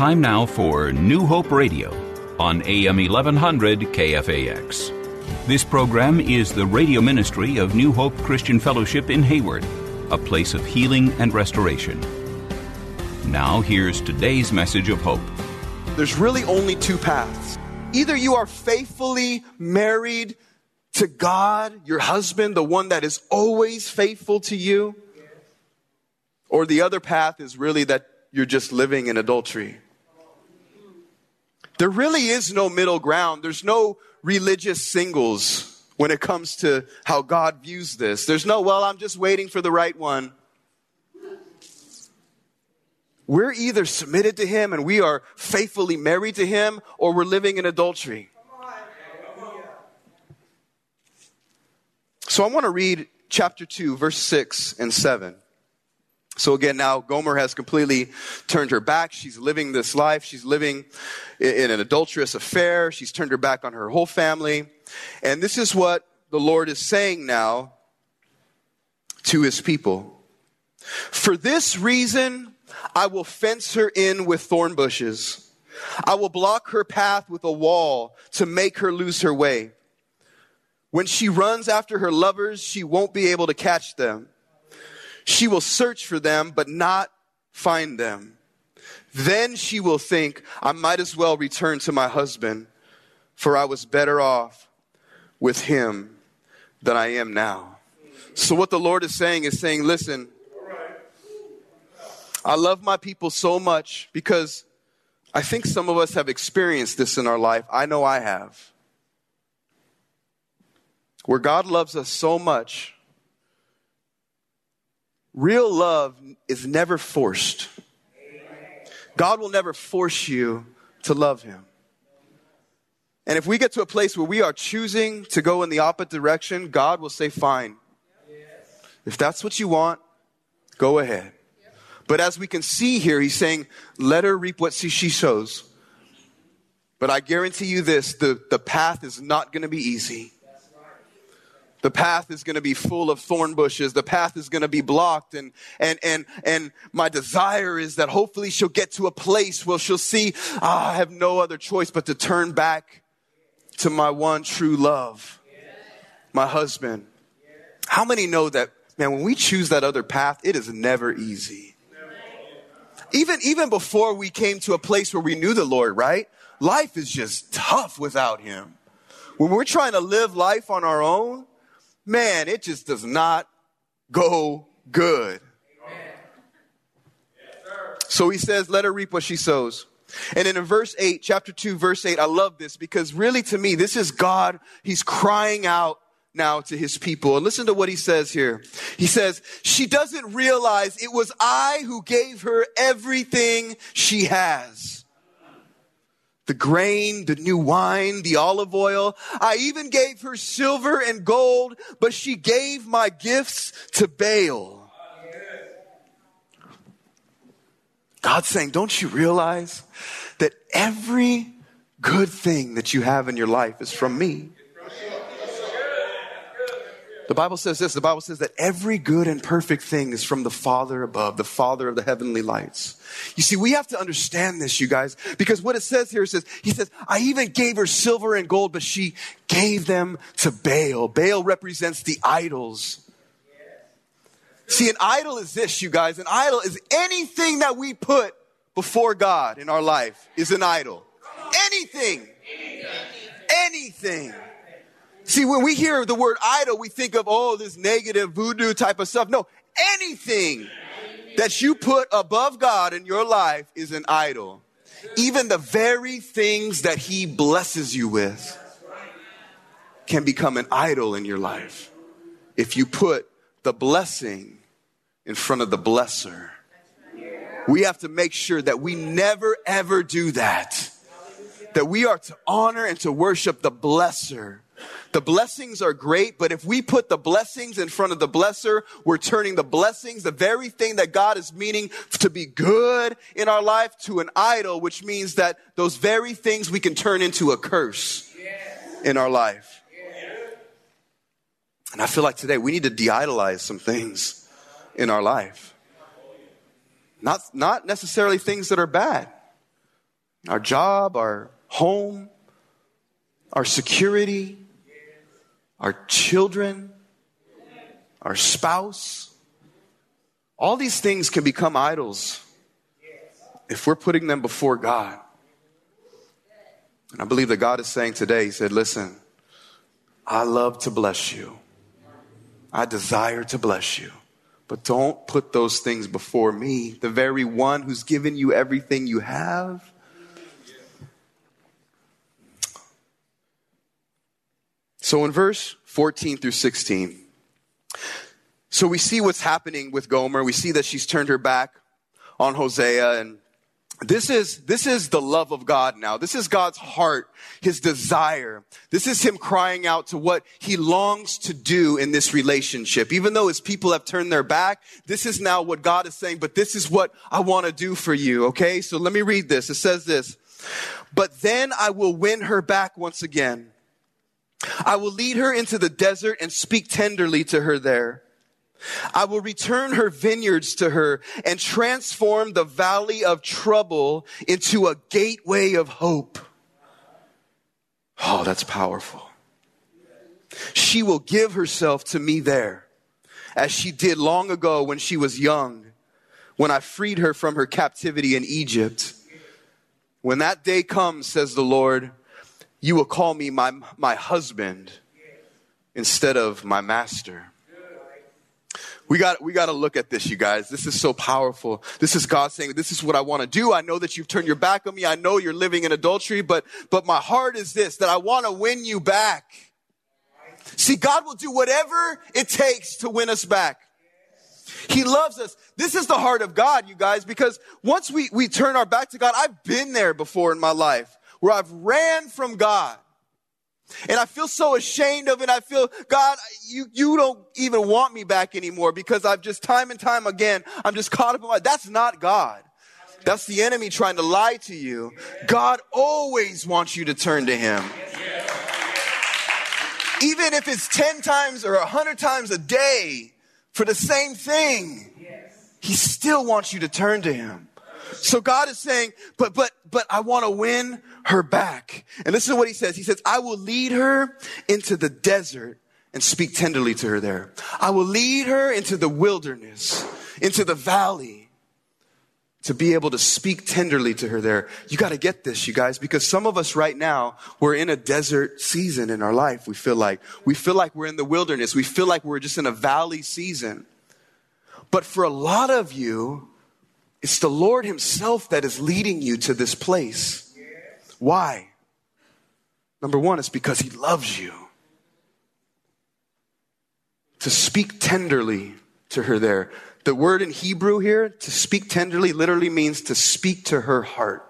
Time now for New Hope Radio on AM 1100 KFAX. This program is the radio ministry of New Hope Christian Fellowship in Hayward, a place of healing and restoration. Now, here's today's message of hope. There's really only two paths. Either you are faithfully married to God, your husband, the one that is always faithful to you, or the other path is really that you're just living in adultery. There really is no middle ground. There's no religious singles when it comes to how God views this. There's no, well, I'm just waiting for the right one. We're either submitted to Him and we are faithfully married to Him, or we're living in adultery. So I want to read chapter 2, verse 6 and 7. So again, now Gomer has completely turned her back. She's living this life. She's living in an adulterous affair. She's turned her back on her whole family. And this is what the Lord is saying now to his people. For this reason, I will fence her in with thorn bushes. I will block her path with a wall to make her lose her way. When she runs after her lovers, she won't be able to catch them. She will search for them, but not find them. Then she will think, I might as well return to my husband, for I was better off with him than I am now. So, what the Lord is saying is saying, listen, I love my people so much because I think some of us have experienced this in our life. I know I have. Where God loves us so much Real love is never forced. God will never force you to love Him. And if we get to a place where we are choosing to go in the opposite direction, God will say, Fine. If that's what you want, go ahead. But as we can see here, He's saying, Let her reap what she sows. But I guarantee you this the, the path is not going to be easy. The path is going to be full of thorn bushes. The path is going to be blocked. And, and, and, and my desire is that hopefully she'll get to a place where she'll see, ah, I have no other choice but to turn back to my one true love, my husband. How many know that, man, when we choose that other path, it is never easy. Even, even before we came to a place where we knew the Lord, right? Life is just tough without Him. When we're trying to live life on our own, man, it just does not go good. So he says, let her reap what she sows. And in verse 8, chapter 2, verse 8, I love this because really to me, this is God. He's crying out now to his people. And listen to what he says here. He says, she doesn't realize it was I who gave her everything she has the grain, the new wine, the olive oil. I even gave her silver and gold, but she gave my gifts to Baal. God's saying, don't you realize that every good thing that you have in your life is from me? The Bible says this the Bible says that every good and perfect thing is from the Father above, the Father of the heavenly lights. You see, we have to understand this, you guys, because what it says here says, He says, I even gave her silver and gold, but she gave them to Baal. Baal represents the idols. See, an idol is this, you guys. An idol is anything that we put before God in our life is an idol. Anything. Anything. See, when we hear the word idol, we think of, oh, this negative voodoo type of stuff. No, anything that you put above God in your life is an idol. Even the very things that He blesses you with can become an idol in your life if you put the blessing in front of the blesser. We have to make sure that we never ever do that. That we are to honor and to worship the blesser. The blessings are great, but if we put the blessings in front of the blesser, we're turning the blessings, the very thing that God is meaning to be good in our life, to an idol, which means that those very things we can turn into a curse in our life. And I feel like today we need to de idolize some things in our life. Not, not necessarily things that are bad. Our job, our home, our security, our children, our spouse. All these things can become idols if we're putting them before God. And I believe that God is saying today, He said, Listen, I love to bless you. I desire to bless you. But don't put those things before me, the very one who's given you everything you have. So in verse 14 through 16, so we see what's happening with Gomer. We see that she's turned her back on Hosea and this is, this is the love of God now. This is God's heart, his desire. This is him crying out to what he longs to do in this relationship. Even though his people have turned their back, this is now what God is saying, but this is what I want to do for you. Okay. So let me read this. It says this, but then I will win her back once again. I will lead her into the desert and speak tenderly to her there. I will return her vineyards to her and transform the valley of trouble into a gateway of hope. Oh, that's powerful. She will give herself to me there as she did long ago when she was young, when I freed her from her captivity in Egypt. When that day comes, says the Lord, you will call me my, my husband instead of my master. We got, we got to look at this, you guys. This is so powerful. This is God saying, this is what I want to do. I know that you've turned your back on me. I know you're living in adultery, but, but my heart is this, that I want to win you back. See, God will do whatever it takes to win us back. He loves us. This is the heart of God, you guys, because once we, we turn our back to God, I've been there before in my life where I've ran from God. And I feel so ashamed of it. I feel, God, you, you don't even want me back anymore because I've just time and time again, I'm just caught up in my, that's not God. That's the enemy trying to lie to you. God always wants you to turn to Him. Even if it's 10 times or 100 times a day for the same thing, He still wants you to turn to Him. So God is saying, but, but, but I want to win her back. And listen to what he says. He says, I will lead her into the desert and speak tenderly to her there. I will lead her into the wilderness, into the valley to be able to speak tenderly to her there. You got to get this, you guys, because some of us right now, we're in a desert season in our life. We feel like, we feel like we're in the wilderness. We feel like we're just in a valley season. But for a lot of you, it's the Lord Himself that is leading you to this place. Why? Number one, it's because He loves you. To speak tenderly to her there. The word in Hebrew here, to speak tenderly, literally means to speak to her heart.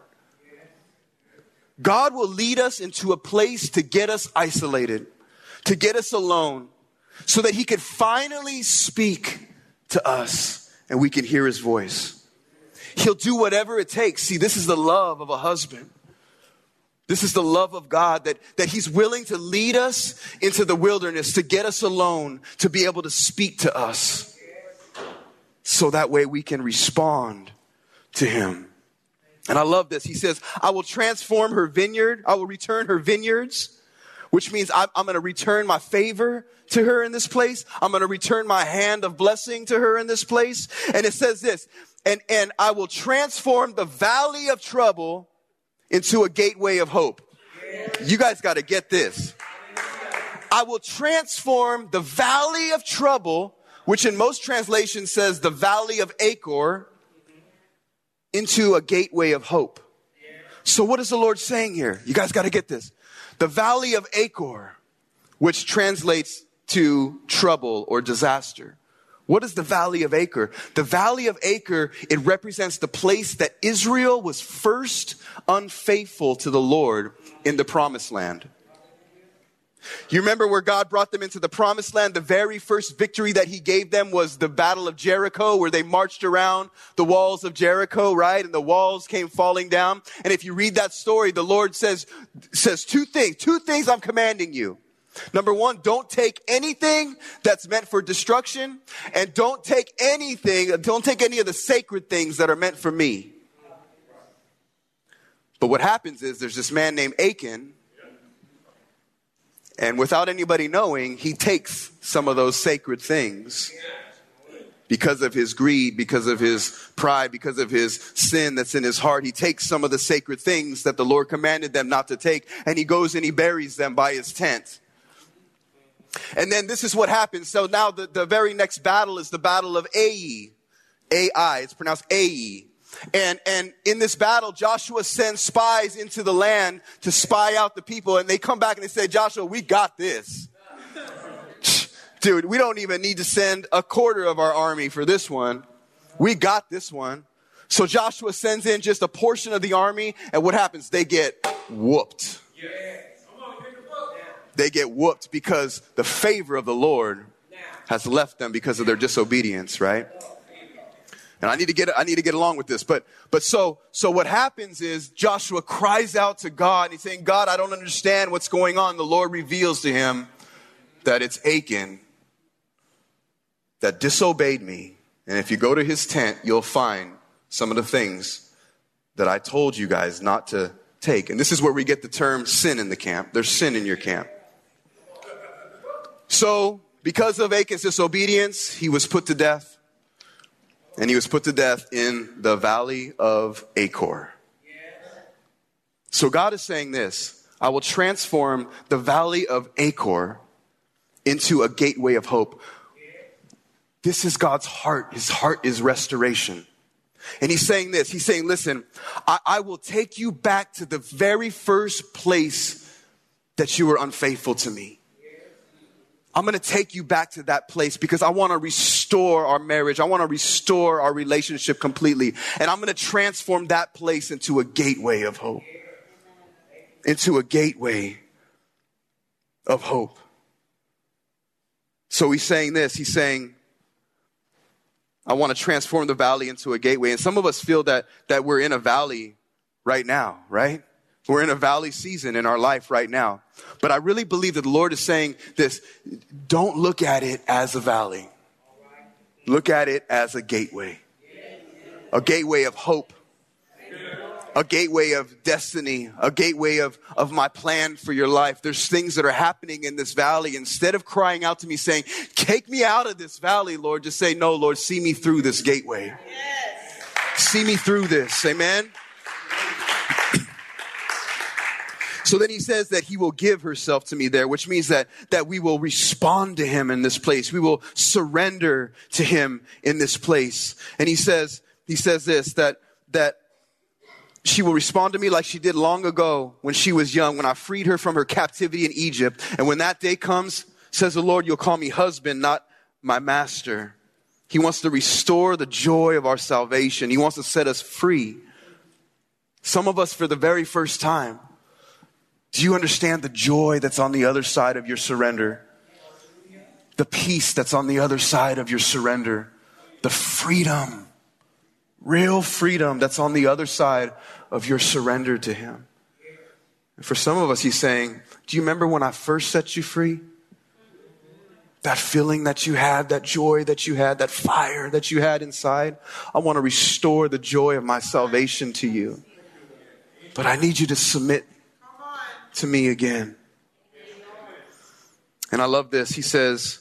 God will lead us into a place to get us isolated, to get us alone, so that He could finally speak to us and we can hear His voice. He'll do whatever it takes. See, this is the love of a husband. This is the love of God that, that He's willing to lead us into the wilderness, to get us alone, to be able to speak to us. So that way we can respond to Him. And I love this. He says, I will transform her vineyard. I will return her vineyards, which means I'm, I'm going to return my favor to her in this place. I'm going to return my hand of blessing to her in this place. And it says this, and, and I will transform the valley of trouble into a gateway of hope. You guys got to get this. I will transform the valley of trouble, which in most translations says the valley of Achor, into a gateway of hope. So what is the Lord saying here? You guys got to get this. The valley of Achor, which translates to trouble or disaster. What is the Valley of Achor? The Valley of Achor, it represents the place that Israel was first unfaithful to the Lord in the promised land. You remember where God brought them into the promised land? The very first victory that he gave them was the battle of Jericho, where they marched around the walls of Jericho, right? And the walls came falling down. And if you read that story, the Lord says, says two things, two things I'm commanding you. Number one, don't take anything that's meant for destruction and don't take anything, don't take any of the sacred things that are meant for me. But what happens is there's this man named Achan and without anybody knowing, he takes some of those sacred things because of his greed, because of his pride, because of his sin that's in his heart. He takes some of the sacred things that the Lord commanded them not to take, and he goes and he buries them by his tent. And then this is what happens. So now the, the very next battle is the battle of Ai. Ai, it's pronounced Ai. And, and in this battle, Joshua sends spies into the land to spy out the people. And they come back and they say, Joshua, we got this. Dude, we don't even need to send a quarter of our army for this one. We got this one. So Joshua sends in just a portion of the army. And what happens? They get whooped. They get whooped because the favor of the Lord has left them because of their disobedience, right? And I need to get, I need to get along with this. But, but so, so what happens is Joshua cries out to God and he's saying, God, I don't understand what's going on. The Lord reveals to him that it's Achan that disobeyed me. And if you go to his tent, you'll find some of the things that I told you guys not to take. And this is where we get the term sin in the camp. There's sin in your camp. So, because of Achan's disobedience, he was put to death and he was put to death in the valley of Achor. So God is saying this I will transform the valley of Achor into a gateway of hope. This is God's heart. His heart is restoration. And he's saying this He's saying, listen, I, I will take you back to the very first place that you were unfaithful to me. I'm going to take you back to that place because I want to restore our marriage. I want to restore our relationship completely. And I'm going to transform that place into a gateway of hope. Into a gateway of hope. So he's saying this. He's saying, I want to transform the valley into a gateway. And some of us feel that, that we're in a valley right now, right? We're in a valley season in our life right now. But I really believe that the Lord is saying this don't look at it as a valley, look at it as a gateway, a gateway of hope. A gateway of destiny, a gateway of, of my plan for your life. There's things that are happening in this valley. Instead of crying out to me saying, Take me out of this valley, Lord, just say, No, Lord, see me through this gateway. Yes. See me through this. Amen. So then he says that he will give herself to me there, which means that, that we will respond to him in this place. We will surrender to him in this place. And he says, he says this, that, that she will respond to me like she did long ago when she was young, when I freed her from her captivity in Egypt. And when that day comes, says the Lord, you'll call me husband, not my master. He wants to restore the joy of our salvation. He wants to set us free. Some of us, for the very first time, do you understand the joy that's on the other side of your surrender? The peace that's on the other side of your surrender. The freedom, real freedom that's on the other side of your surrender to Him. And for some of us, He's saying, Do you remember when I first set you free? That feeling that you had, that joy that you had, that fire that you had inside. I want to restore the joy of my salvation to you. But I need you to submit to me again. And I love this. He says,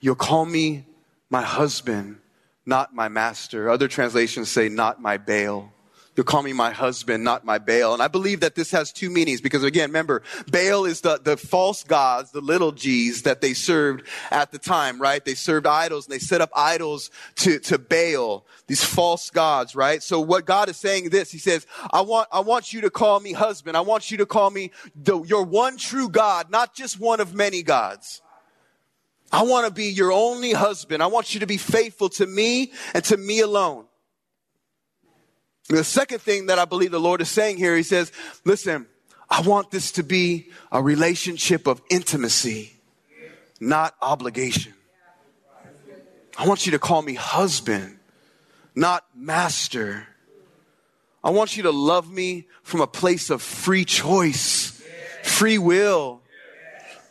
You'll call me my husband, not my master. Other translations say, Not my Baal. You'll call me my husband, not my Baal. And I believe that this has two meanings because again, remember, Baal is the, the false gods, the little g's that they served at the time, right? They served idols and they set up idols to, to Baal, these false gods, right? So what God is saying this, He says, I want, I want you to call me husband. I want you to call me the, your one true God, not just one of many gods. I want to be your only husband. I want you to be faithful to me and to me alone. The second thing that I believe the Lord is saying here, he says, listen, I want this to be a relationship of intimacy, not obligation. I want you to call me husband, not master. I want you to love me from a place of free choice, free will,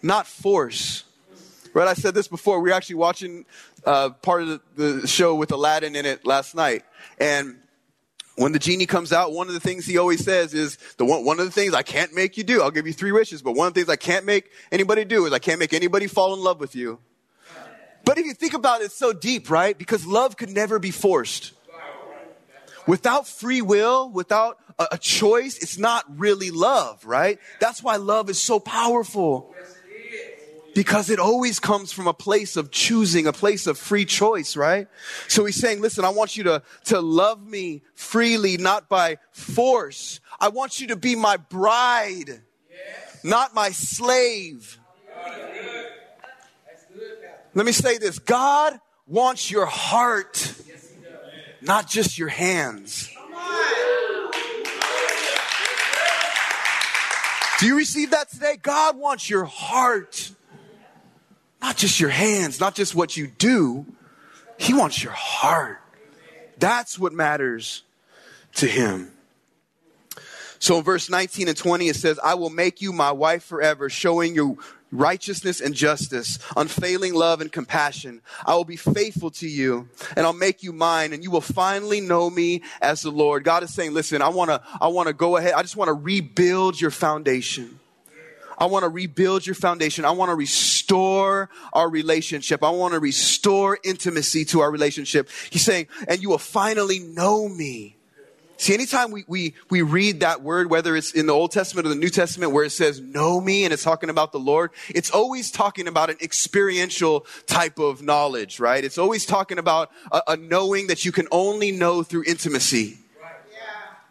not force. Right? I said this before. We were actually watching uh, part of the, the show with Aladdin in it last night. And when the genie comes out, one of the things he always says is the one, one of the things I can't make you do. I'll give you three wishes, but one of the things I can't make anybody do is I can't make anybody fall in love with you. But if you think about it, it's so deep, right? Because love could never be forced. Without free will, without a, a choice, it's not really love, right? That's why love is so powerful because it always comes from a place of choosing, a place of free choice, right? So he's saying, listen, I want you to, to love me freely, not by force. I want you to be my bride, not my slave. Let me say this God wants your heart, not just your hands. Do you receive that today? God wants your heart. Not just your hands, not just what you do. He wants your heart. That's what matters to him. So in verse 19 and 20, it says, I will make you my wife forever, showing you righteousness and justice, unfailing love and compassion. I will be faithful to you and I'll make you mine and you will finally know me as the Lord. God is saying, listen, I want to, I want to go ahead. I just want to rebuild your foundation. I want to rebuild your foundation. I want to restore our relationship. I want to restore intimacy to our relationship. He's saying, and you will finally know me. See, anytime we, we, we read that word, whether it's in the Old Testament or the New Testament, where it says, know me, and it's talking about the Lord, it's always talking about an experiential type of knowledge, right? It's always talking about a, a knowing that you can only know through intimacy. Right. Yeah.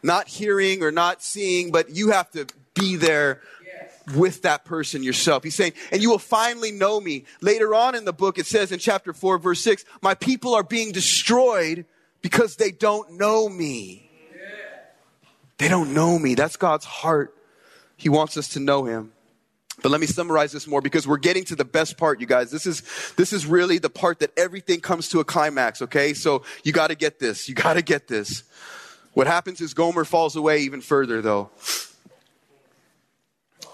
Not hearing or not seeing, but you have to be there with that person yourself. He's saying, and you will finally know me. Later on in the book, it says in chapter 4, verse 6, my people are being destroyed because they don't know me. They don't know me. That's God's heart. He wants us to know him. But let me summarize this more because we're getting to the best part, you guys. This is, this is really the part that everything comes to a climax, okay? So you gotta get this. You gotta get this. What happens is Gomer falls away even further though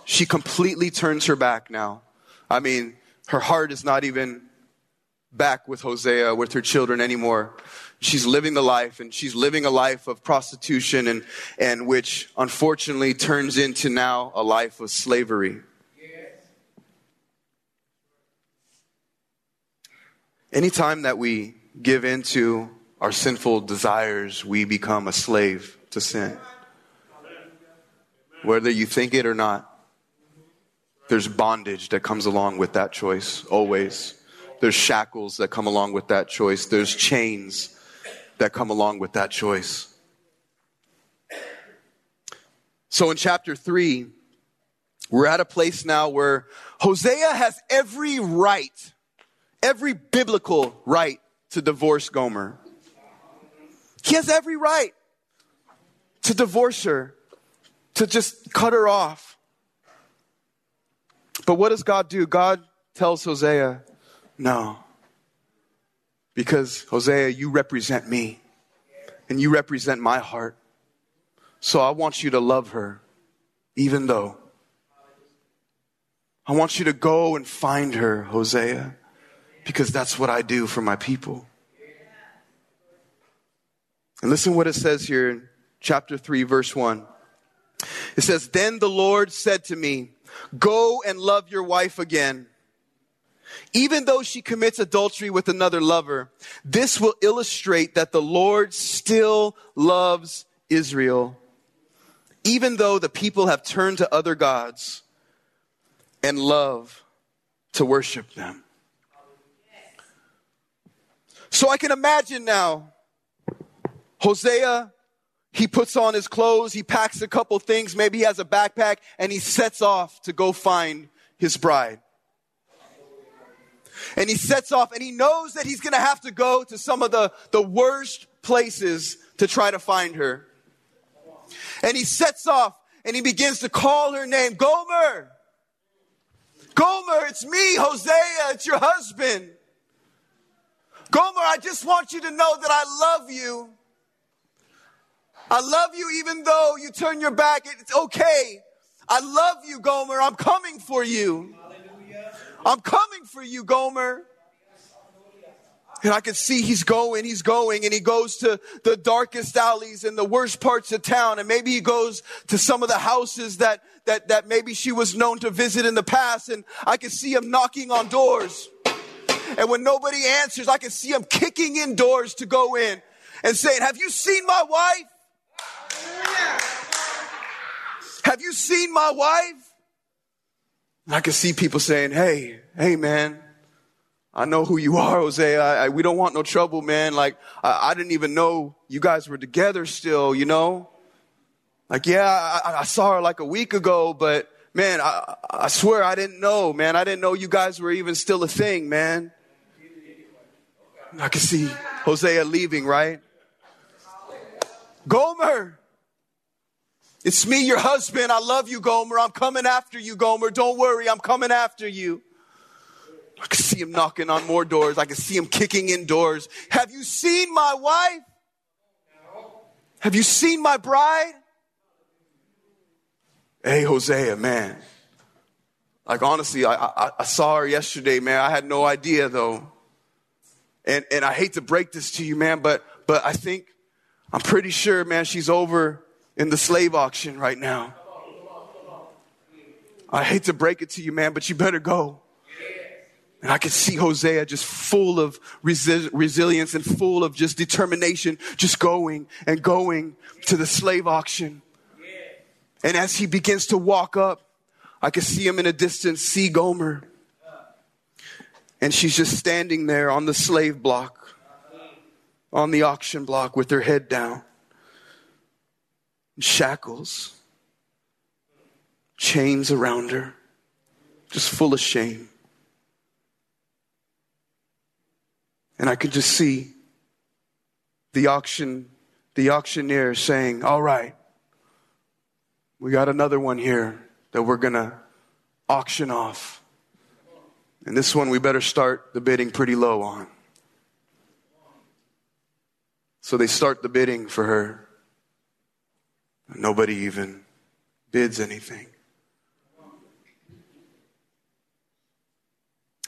she completely turns her back now. I mean, her heart is not even back with Hosea, with her children anymore. She's living the life and she's living a life of prostitution and, and which unfortunately turns into now a life of slavery. Anytime that we give into our sinful desires, we become a slave to sin. Whether you think it or not. There's bondage that comes along with that choice, always. There's shackles that come along with that choice. There's chains that come along with that choice. So in chapter 3, we're at a place now where Hosea has every right, every biblical right to divorce Gomer. He has every right to divorce her, to just cut her off. But what does God do? God tells Hosea, no. Because Hosea, you represent me and you represent my heart. So I want you to love her, even though. I want you to go and find her, Hosea, because that's what I do for my people. And listen what it says here in chapter 3, verse 1. It says, Then the Lord said to me, Go and love your wife again. Even though she commits adultery with another lover, this will illustrate that the Lord still loves Israel, even though the people have turned to other gods and love to worship them. So I can imagine now Hosea he puts on his clothes, he packs a couple things, maybe he has a backpack, and he sets off to go find his bride. And he sets off and he knows that he's to have to go to some of the, the worst places to try to find her. And he sets off and he begins to call her name, Gomer. Gomer, it's me, Hosea, it's your husband. Gomer, I just want you to know that I love you. I love you even though you turn your back. It's okay. I love you, Gomer. I'm coming for you. I'm coming for you, Gomer. And I can see he's going, he's going, and he goes to the darkest alleys and the worst parts of town. And maybe he goes to some of the houses that, that, that maybe she was known to visit in the past. And I can see him knocking on doors. And when nobody answers, I can see him kicking in doors to go in and saying, Have you seen my wife? Have you seen my wife? And I can see people saying, Hey, hey, man, I know who you are, Hosea. I, I, we don't want no trouble, man. Like, I, I, didn't even know you guys were together still, you know? Like, yeah, I, saw her like a week ago, but man, I, swear I didn't know, man. I didn't know you guys were even still a thing, man. I can see Hosea leaving, right? Gomer. It's me, your husband. I love you, Gomer. I'm coming after you, Gomer. Don't worry. I'm coming after you. I can see him knocking on more doors. I can see him kicking in doors. Have you seen my wife? Have you seen my bride? Hey, Hosea, man. Like, honestly, I, I, I saw her yesterday, man. I had no idea, though. And, and I hate to break this to you, man, but, but I think, I'm pretty sure, man, she's over in the slave auction right now. I hate to break it to you, man, but you better go. And I could see Hosea just full of resi- resilience and full of just determination, just going and going to the slave auction. And as he begins to walk up, I could see him in a distance, see Gomer. And she's just standing there on the slave block, on the auction block with her head down. Shackles, chains around her, just full of shame. And I could just see the auction, the auctioneer saying, All right, we got another one here that we're gonna auction off. And this one we better start the bidding pretty low on. So they start the bidding for her. Nobody even bids anything.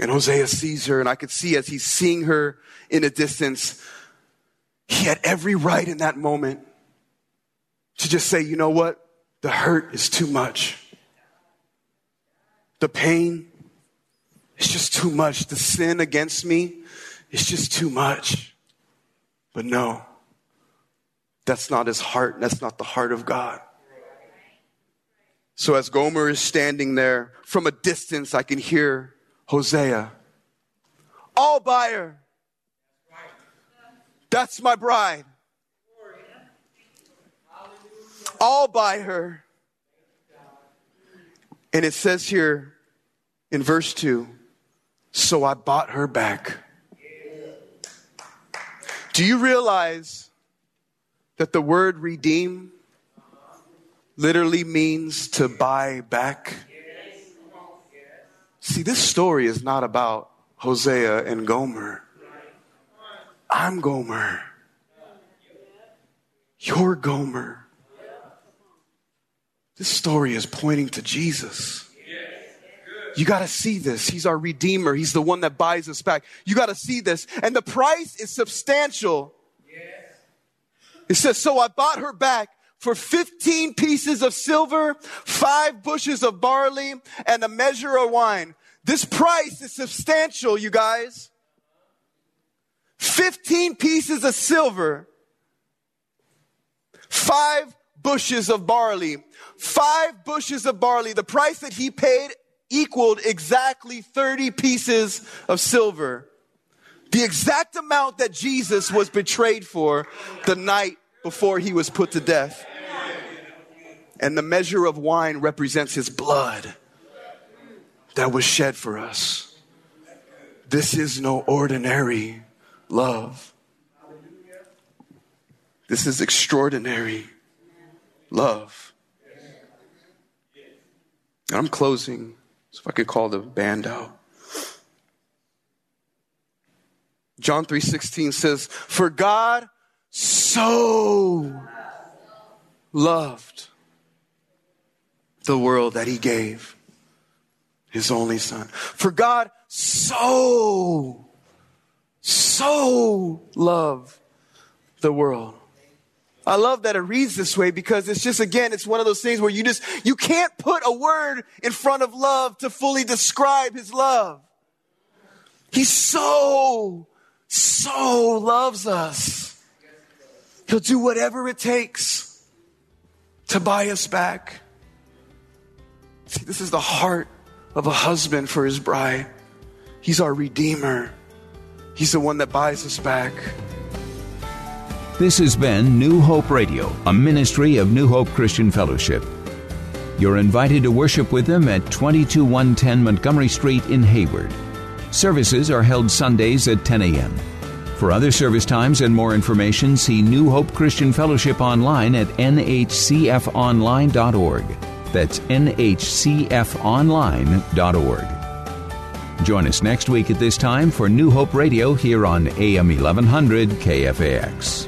And Hosea sees her, and I could see as he's seeing her in a distance, he had every right in that moment to just say, you know what? The hurt is too much. The pain is just too much. The sin against me is just too much. But no, that's not his heart. That's not the heart of God. So as Gomer is standing there from a distance, I can hear Hosea. I'll buy her. That's my bride. All by her. And it says here in verse 2 so I bought her back. Do you realize that the word redeem literally means to buy back? See, this story is not about Hosea and Gomer. I'm Gomer. You're Gomer. This story is pointing to Jesus. You got to see this. He's our Redeemer. He's the one that buys us back. You got to see this. And the price is substantial. It says, So I bought her back for 15 pieces of silver, five bushes of barley, and a measure of wine. This price is substantial, you guys. 15 pieces of silver, five bushes of barley. Five bushes of barley. The price that he paid equaled exactly 30 pieces of silver. The exact amount that Jesus was betrayed for the night before he was put to death. And the measure of wine represents his blood that was shed for us. this is no ordinary love. This is extraordinary love. And I'm closing, so if I could call the band out. John 3:16 says, "For God so loved the world that he gave his only son. For God so so loved the world I love that it reads this way because it's just, again, it's one of those things where you just, you can't put a word in front of love to fully describe his love. He so, so loves us. He'll do whatever it takes to buy us back. See, this is the heart of a husband for his bride. He's our redeemer. He's the one that buys us back. This has been New Hope Radio, a ministry of New Hope Christian Fellowship. You're invited to worship with them at 22110 Montgomery Street in Hayward. Services are held Sundays at 10 a.m. For other service times and more information, see New Hope Christian Fellowship online at nhcfonline.org. That's nhcfonline.org. Join us next week at this time for New Hope Radio here on AM 1100 KFAX.